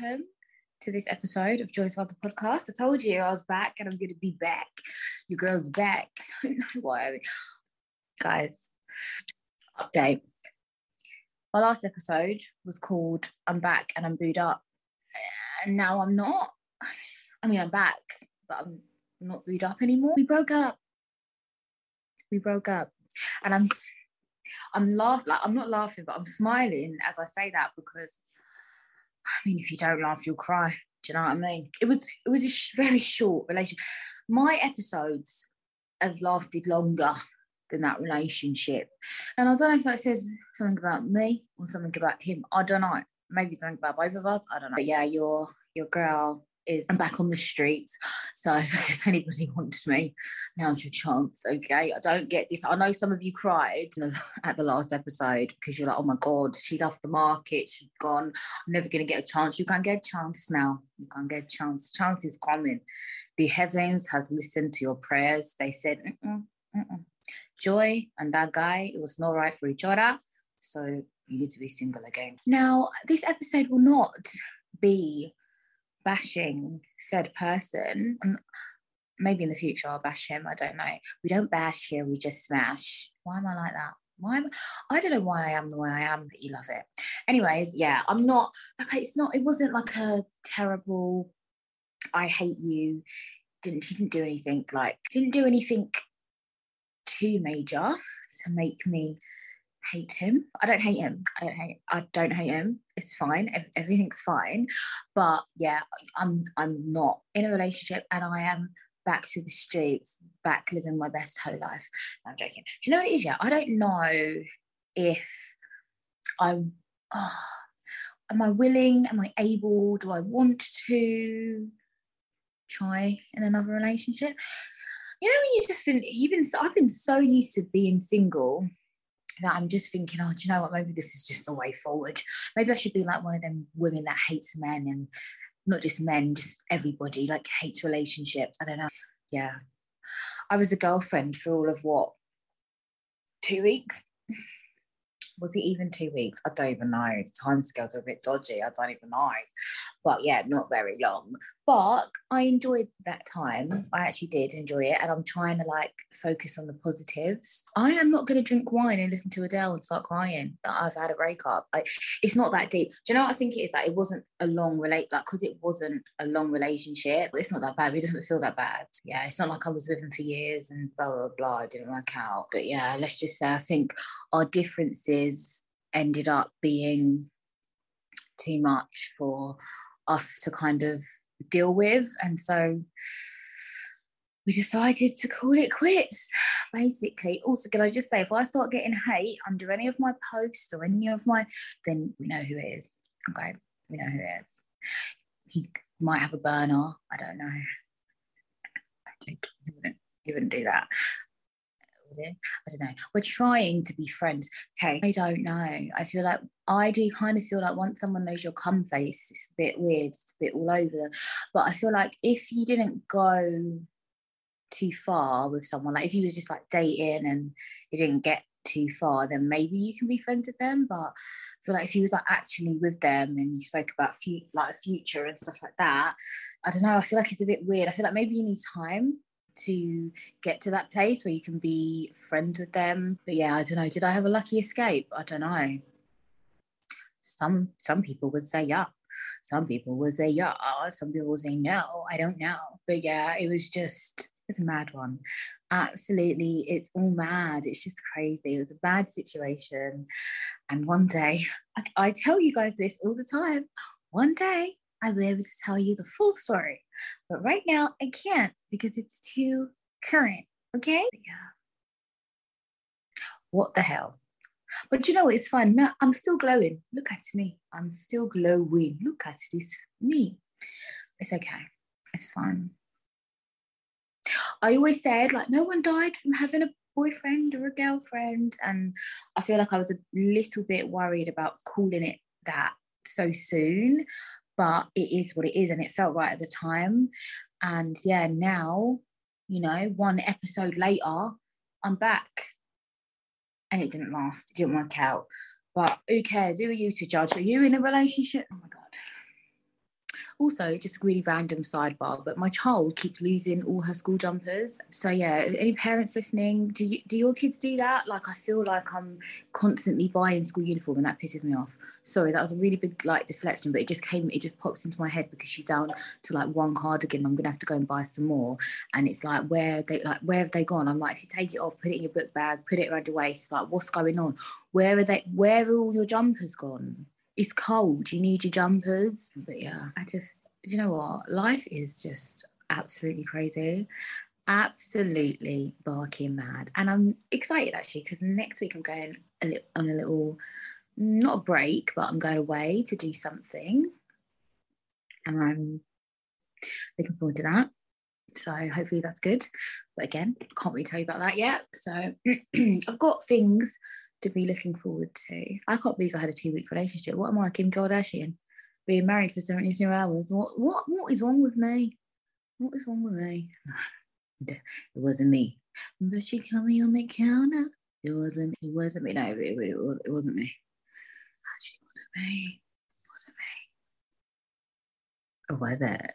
welcome to this episode of Joy's Father Podcast. I told you I was back and I'm going to be back. Your girl's back. I don't know why. Guys, update. My last episode was called I'm Back and I'm Booed Up. And now I'm not. I mean, I'm back, but I'm not booed up anymore. We broke up. We broke up. And I'm I'm laughing, like I'm not laughing, but I'm smiling as I say that because I mean, if you don't laugh, you'll cry. Do you know what I mean? It was it was a very short relationship. My episodes have lasted longer than that relationship, and I don't know if that says something about me or something about him. I don't know. Maybe something about both of us. I don't know. But yeah, your your girl is I'm back on the streets. So if anybody wants me, now's your chance. Okay. I don't get this. I know some of you cried at the last episode because you're like, oh my God, she's off the market. She's gone. I'm never going to get a chance. You can't get a chance now. You can't get a chance. Chance is coming. The heavens has listened to your prayers. They said, mm-mm, mm-mm. Joy and that guy, it was not right for each other. So you need to be single again. Now, this episode will not be bashing said person. And maybe in the future I'll bash him. I don't know. We don't bash here, we just smash. Why am I like that? Why am I don't know why I am the way I am, but you love it. Anyways, yeah, I'm not okay. It's not, it wasn't like a terrible I hate you. Didn't she didn't do anything like didn't do anything too major to make me hate him. I don't hate him. I don't hate. I don't hate him. It's fine. Everything's fine. But yeah, I'm I'm not in a relationship, and I am back to the streets, back living my best whole life. No, I'm joking. Do you know what it is? Yeah, I don't know if I'm. Oh, am I willing? Am I able? Do I want to try in another relationship? You know, when you just been, you've been, I've been so used to being single that I'm just thinking, oh, do you know what? Maybe this is just the way forward. Maybe I should be like one of them women that hates men and not just men, just everybody, like hates relationships. I don't know. Yeah. I was a girlfriend for all of what? Two weeks? Was it even two weeks? I don't even know. The time scales are a bit dodgy. I don't even know. But yeah, not very long. But I enjoyed that time. I actually did enjoy it. And I'm trying to like focus on the positives. I am not going to drink wine and listen to Adele and start crying that I've had a breakup. I, it's not that deep. Do you know what I think it is? Like it wasn't a long relate, like because it wasn't a long relationship. It's not that bad. It doesn't feel that bad. Yeah, it's not like I was with him for years and blah blah blah. It didn't work out. But yeah, let's just say I think our differences ended up being too much for us to kind of deal with. And so we decided to call it quits, basically. Also, can I just say, if I start getting hate under any of my posts or any of my, then we know who it is. Okay, we know who it is. He might have a burner. I don't know. I don't, he wouldn't, he wouldn't do that. I don't know. We're trying to be friends. Okay. I don't know. I feel like I do kind of feel like once someone knows your cum face, it's a bit weird. It's a bit all over them. But I feel like if you didn't go too far with someone, like if you was just like dating and you didn't get too far, then maybe you can be friends with them. But I feel like if you was like actually with them and you spoke about fu- like a future and stuff like that, I don't know. I feel like it's a bit weird. I feel like maybe you need time to get to that place where you can be friends with them. But yeah, I don't know. Did I have a lucky escape? I don't know. Some some people would say yeah. Some people would say yeah. Some people would say no. I don't know. But yeah, it was just it's a mad one. Absolutely, it's all mad. It's just crazy. It was a bad situation. And one day, I, I tell you guys this all the time. One day, I'll be able to tell you the full story. But right now, I can't because it's too current. Okay? Yeah. What the hell? But you know, it's fun. I'm still glowing. Look at me. I'm still glowing. Look at this me. It's okay. It's fine. I always said, like, no one died from having a boyfriend or a girlfriend. And I feel like I was a little bit worried about calling it that so soon but it is what it is and it felt right at the time. And yeah now you know one episode later i'm back. And it didn't last it didn't work out. But who cares? Who are you to judge? Are you in a relationship? Oh my god Also, just a really random sidebar, but my child keeps losing all her school jumpers. So yeah, any parents listening, do you, do your kids do that? Like I feel like I'm constantly buying school uniform and that pisses me off. Sorry, that was a really big like deflection, but it just came, it just pops into my head because she's down to like one cardigan. I'm gonna have to go and buy some more. And it's like where they like where have they gone? I'm like, if you take it off, put it in your book bag, put it around your waist, like what's going on? Where are they where are all your jumpers gone? It's cold. You need your jumpers. But yeah, I just, you know what? Life is just absolutely crazy. Absolutely barking mad. And I'm excited actually because next week I'm going a li- on a little, not a break, but I'm going away to do something. And I'm looking forward to that. So hopefully that's good. But again, can't really tell you about that yet. So I've got things to be looking forward to. I can't believe I had a two week relationship. What am I, Kim Kardashian? Being married for 72 hours. What, what, what is wrong with me? What is wrong with me? It wasn't me. But she called me on the counter. It wasn't. It wasn't me. No, it, it, it, was, it wasn't me. Actually, it wasn't me. It wasn't me. Or was it?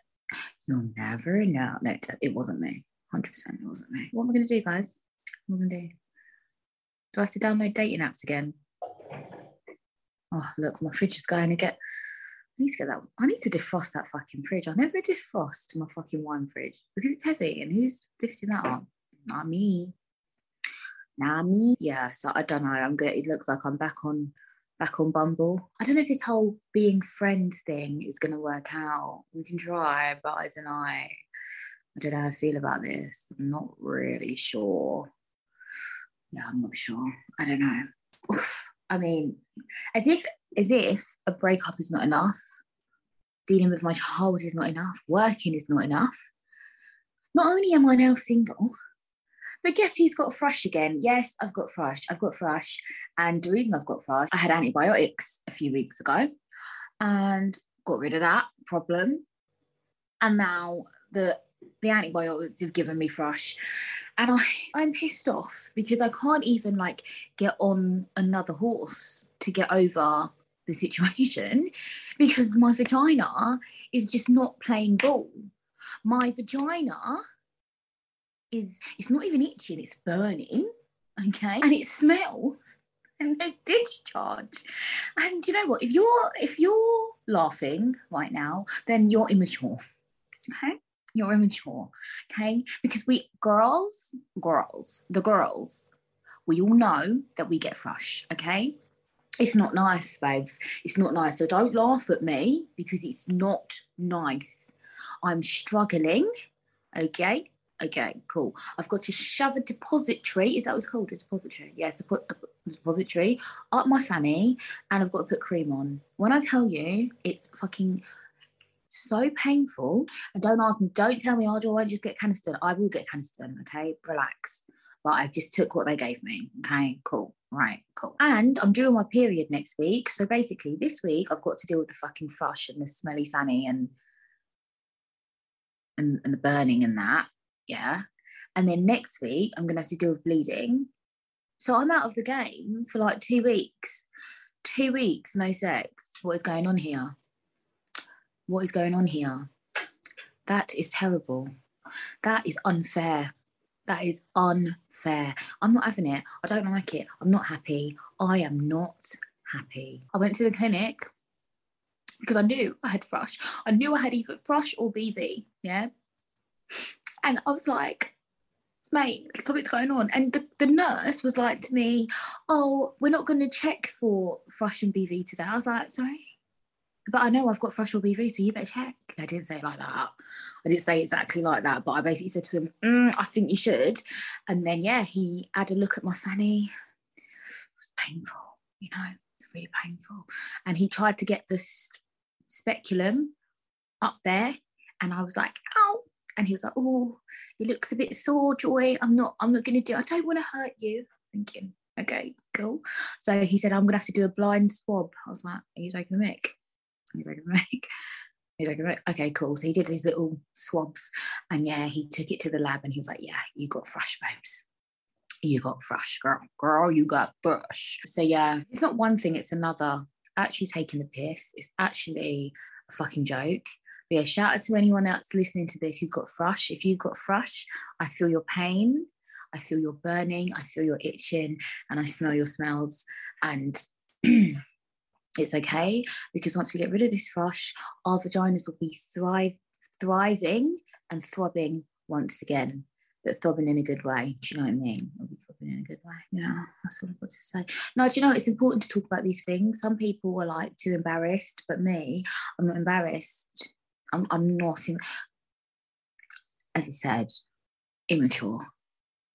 You'll never know. No, it wasn't me. Hundred percent, it wasn't me. What am I going to do, guys? What am I going to do? Do I have to download dating apps again? Oh, look, my fridge is going to get. I need to get that. I need to defrost that fucking fridge. I never defrost my fucking wine fridge because it's heavy. And who's lifting that up? Not me. Not me. Yeah. So I don't know. I'm gonna. It looks like I'm back on back on Bumble. I don't know if this whole being friends thing is gonna work out. We can try, but I don't know. I don't know how I feel about this. I'm not really sure. Yeah, I'm not sure. I don't know. Oof. I mean, as if as if a breakup is not enough, dealing with my child is not enough, working is not enough. Not only am I now single, but guess who's got thrush again? Yes, I've got thrush. I've got thrush. And the reason I've got thrush, I had antibiotics a few weeks ago and got rid of that problem. And now the the antibiotics have given me thrush and I, I'm pissed off because I can't even like get on another horse to get over the situation because my vagina is just not playing ball. My vagina is it's not even itching, it's burning, okay? And it smells and there's discharge. And you know what? If you're if you're laughing right now, then you're immature. Okay? You're immature, okay? Because we girls, girls, the girls, we all know that we get thrush, okay? It's not nice, babes. It's not nice. So don't laugh at me because it's not nice. I'm struggling, okay? Okay, cool. I've got to shove a depository. Is that what it's called? A depository? Yes, a depository up my fanny, and I've got to put cream on. When I tell you, it's fucking so painful. And don't ask me, don't tell me, oh, I won't just get Canesten? I will get Canesten, okay? Relax. But I just took what they gave me. Okay, cool. Right, cool. And I'm doing my period next week. So basically, this week I've got to deal with the fucking thrush and the smelly fanny and and, and the burning and that. Yeah. And then next week I'm gonna have to deal with bleeding. So I'm out of the game for like two weeks. Two weeks, no sex. What is going on here? What is going on here? That is terrible. That is unfair. That is unfair. I'm not having it. I don't like it. I'm not happy. I am not happy. I went to the clinic because I knew I had thrush. I knew I had either thrush or BV. Yeah. And I was like, mate, something's going on. And the, the nurse was like to me, oh, we're not going to check for thrush and BV today. I was like, sorry? But I know I've got fresh BV, so you better check. I didn't say it like that. I didn't say exactly like that, but I basically said to him, mm, I think you should. And then, yeah, he had a look at my fanny. It was painful, you know, it's really painful. And he tried to get the speculum up there, and I was like, ow. And he was like, oh, it looks a bit sore, Joy. I'm not, I'm not going to do it. I don't want to hurt you. Thinking, okay, cool. So he said, I'm going to have to do a blind swab. I was like, are you taking mic? You ready to make? Okay, cool. So he did these little swabs, and yeah, he took it to the lab, and he was like, "Yeah, you got fresh babes. You got fresh, girl. Girl, you got thrush." So yeah, it's not one thing; it's another. Actually, taking the piss. It's actually a fucking joke But yeah, shout out to anyone else listening to this who's got thrush. If you've got thrush, I feel your pain. I feel your burning. I feel your itching, and I smell your smells. And it's okay because once we get rid of this thrush, our vaginas will be thrive, thriving and throbbing once again but throbbing in a good way. Do you know what I mean? I'll be throbbing in a good way. Yeah, that's what I've got to say. No, do you know it's important to talk about these things? Some people are like too embarrassed, but me, I'm not embarrassed. I'm, I'm not, as I said, immature,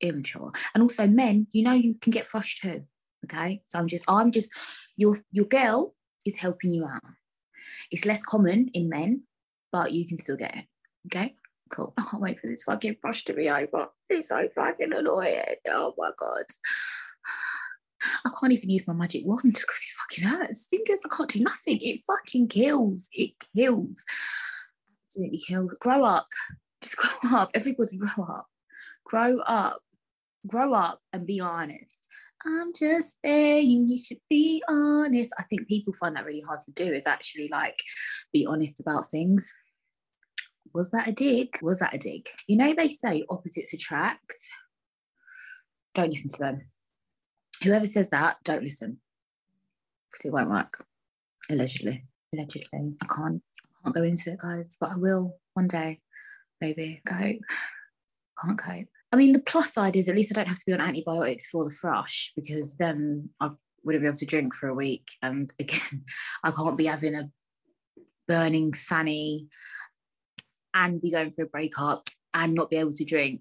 immature. And also, men, you know, you can get flushed too. Okay, so I'm just, I'm just, your your girl is helping you out. It's less common in men, but you can still get it. Okay. Cool. I can't wait for this fucking flush to be over. It's so fucking annoying. Oh my god. I can't even use my magic wand because it fucking hurts. Is, I can't do nothing. It fucking kills. It kills. Absolutely kills. Grow up. Just grow up. Everybody grow up. Grow up. Grow up and be honest. I'm just saying you should be honest. I think people find that really hard to do is actually like be honest about things. Was that a dig? Was that a dig? You know, they say opposites attract. Don't listen to them. Whoever says that, don't listen. Because it won't work. Allegedly. Allegedly. I can't I can't go into it, guys, but I will one day. Maybe. Cope. Can't cope. I mean, the plus side is at least I don't have to be on antibiotics for the thrush because then I wouldn't be able to drink for a week. And again, I can't be having a burning fanny and be going for a breakup and not be able to drink,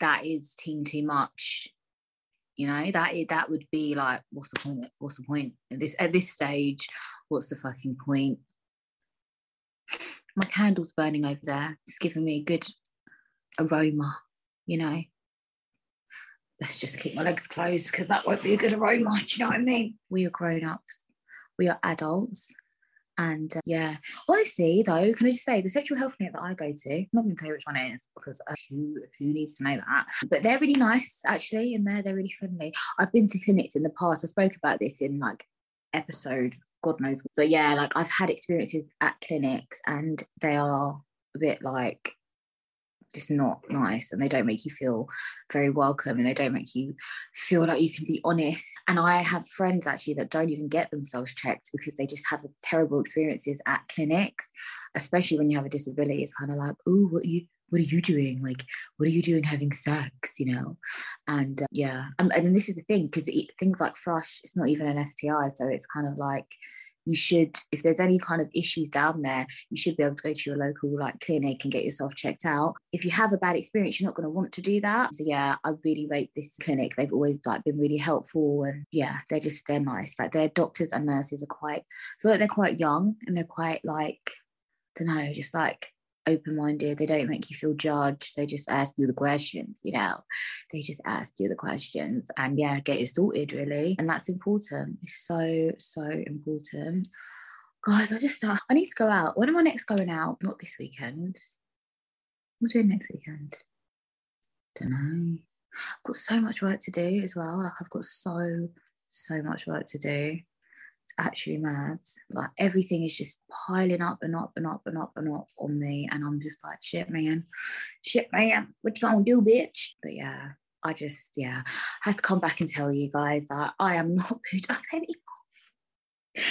that is team too much. You know, that that would be like, what's the point? What's the point at this at this stage? What's the fucking point? My candle's burning over there. It's giving me a good aroma, you know. Let's just keep my legs closed because that won't be a good aroma. Do you know what I mean? We are grown ups. We are adults and uh, yeah, honestly, though, can I just say the sexual health clinic that I go to, I'm not going to tell you which one it is because uh, who who needs to know that? But they're really nice, actually, and they're they're really friendly. I've been to clinics in the past. I spoke about this in like episode, God knows, but yeah, like I've had experiences at clinics, and they are a bit like just not nice and they don't make you feel very welcome and they don't make you feel like you can be honest. And i have friends actually that don't even get themselves checked because they just have terrible experiences at clinics especially when you have a disability. It's kind of like oh what are you what are you doing? Like what are you doing having sex? You know? And uh, yeah. Um, and this is the thing because things like thrush it's not even an sti so it's kind of like you should, if there's any kind of issues down there, you should be able to go to your local like clinic and get yourself checked out. If you have a bad experience, you're not going to want to do that. So yeah, I really rate this clinic. They've always like been really helpful and yeah, they're just they're nice. Like their doctors and nurses are quite I feel like they're quite young and they're quite like I don't know, just like open minded. They don't make you feel judged. They just ask you the questions, you know. They just ask you the questions and yeah, get it sorted really. And that's important. It's so, so important. Guys, I just, I need to go out. When am I next going out? Not this weekend. What am doing next weekend? Don't know. I've got so much work to do as well. Like I've got so, so much work to do actually mad. Like everything is just piling up and up and up and up and up on me. And I'm just like, shit, man, shit, man, what you gonna do, bitch? But yeah, I just, yeah, I had to come back and tell you guys that I am not put up anymore.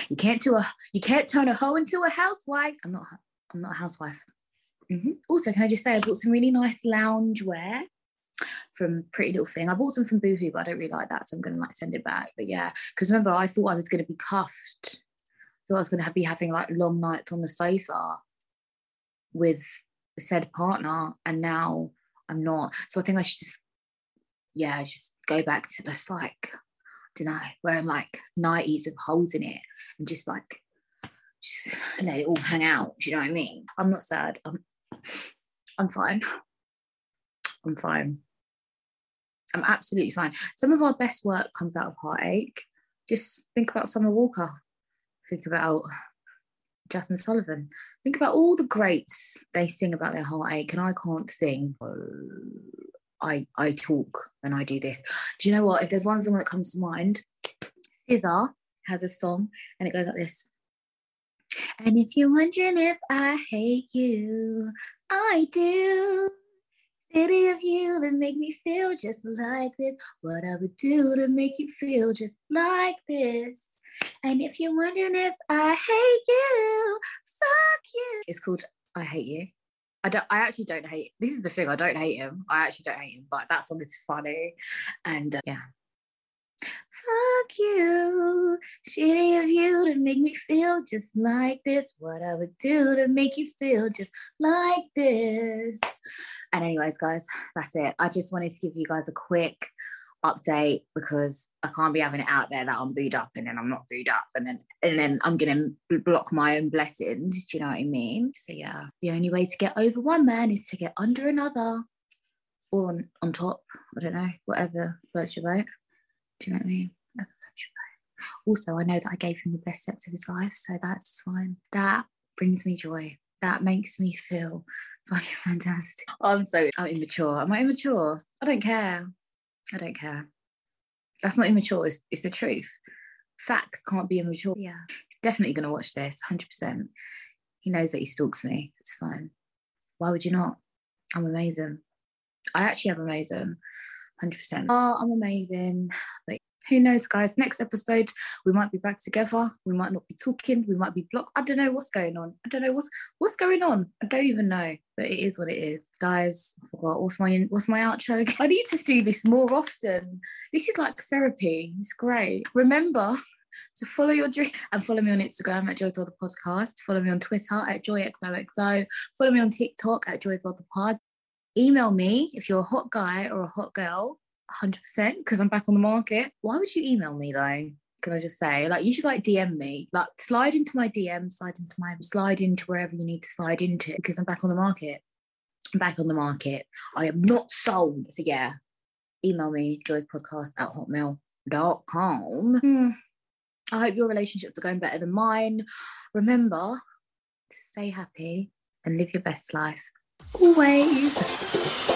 You can't do a, you can't turn a hoe into a housewife. I'm not, I'm not a housewife. Mm-hmm. Also, can I just say I bought some really nice lounge wear from Pretty Little Thing. I bought some from Boohoo, but I don't really like that, so I'm gonna like send it back. But yeah, because remember, I thought I was gonna be cuffed. I thought I was gonna be having like long nights on the sofa with said partner, and now I'm not. So I think I should just, yeah, just go back to this like, I don't know, wearing like nighties with holes in it, and just like, just let it all hang out. Do you know what I mean? I'm not sad. I'm, I'm fine. I'm fine. I'm absolutely fine. Some of our best work comes out of heartache. Just think about Summer Walker. Think about Jazmine Sullivan. Think about all the greats they sing about their heartache, and I can't sing. I I talk and I do this. Do you know what? If there's one song that comes to mind, SZA has a song and it goes like this. And if you're wondering if I hate you, I do. City of you that make me feel just like this. What I would do to make you feel just like this. And if you're wondering if I hate you, fuck you. It's called I Hate You. I don't I actually don't hate this is the thing, I don't hate him. I actually don't hate him, but that song is funny. And uh, yeah. Fuck you, shitty of you to make me feel just like this. What I would do to make you feel just like this. And, anyways, guys, that's it. I just wanted to give you guys a quick update because I can't be having it out there that I'm booed up and then I'm not booed up and then and then I'm gonna block my own blessings. Do you know what I mean? So yeah, the only way to get over one man is to get under another or on, on top. I don't know, whatever floats your boat. Do you know what I mean? Also, I know that I gave him the best sex of his life, so that's fine. That brings me joy. That makes me feel fucking fantastic. I'm so I'm immature. Am I immature? I don't care. I don't care. That's not immature. It's, it's the truth. Facts can't be immature. Yeah, he's definitely gonna watch this. Hundred percent. He knows that he stalks me. It's fine. Why would you not? I'm amazing. I actually am amazing. 100%. Oh, I'm amazing. But who knows, guys? Next episode, we might be back together. We might not be talking. We might be blocked. I don't know what's going on. I don't know what's what's going on. I don't even know. But it is what it is, guys. I forgot what's my what's my outro. Again? I need to do this more often. This is like therapy. It's great. Remember to follow your dream and follow me on Instagram at Joy the Podcast. Follow me on Twitter at JoyXOXO. Follow me on TikTok at Joy the Pod email me if you're a hot guy or a hot girl 100% because i'm back on the market. Why would you email me though? Can i just say? Like you should like dm me. Like slide into my dm slide into my slide into wherever you need to slide into because i'm back on the market. I'm back on the market. I am not sold. So yeah email me joy's podcast at hotmail.com hmm. i hope your relationships are going better than mine. Remember to stay happy and live your best life always.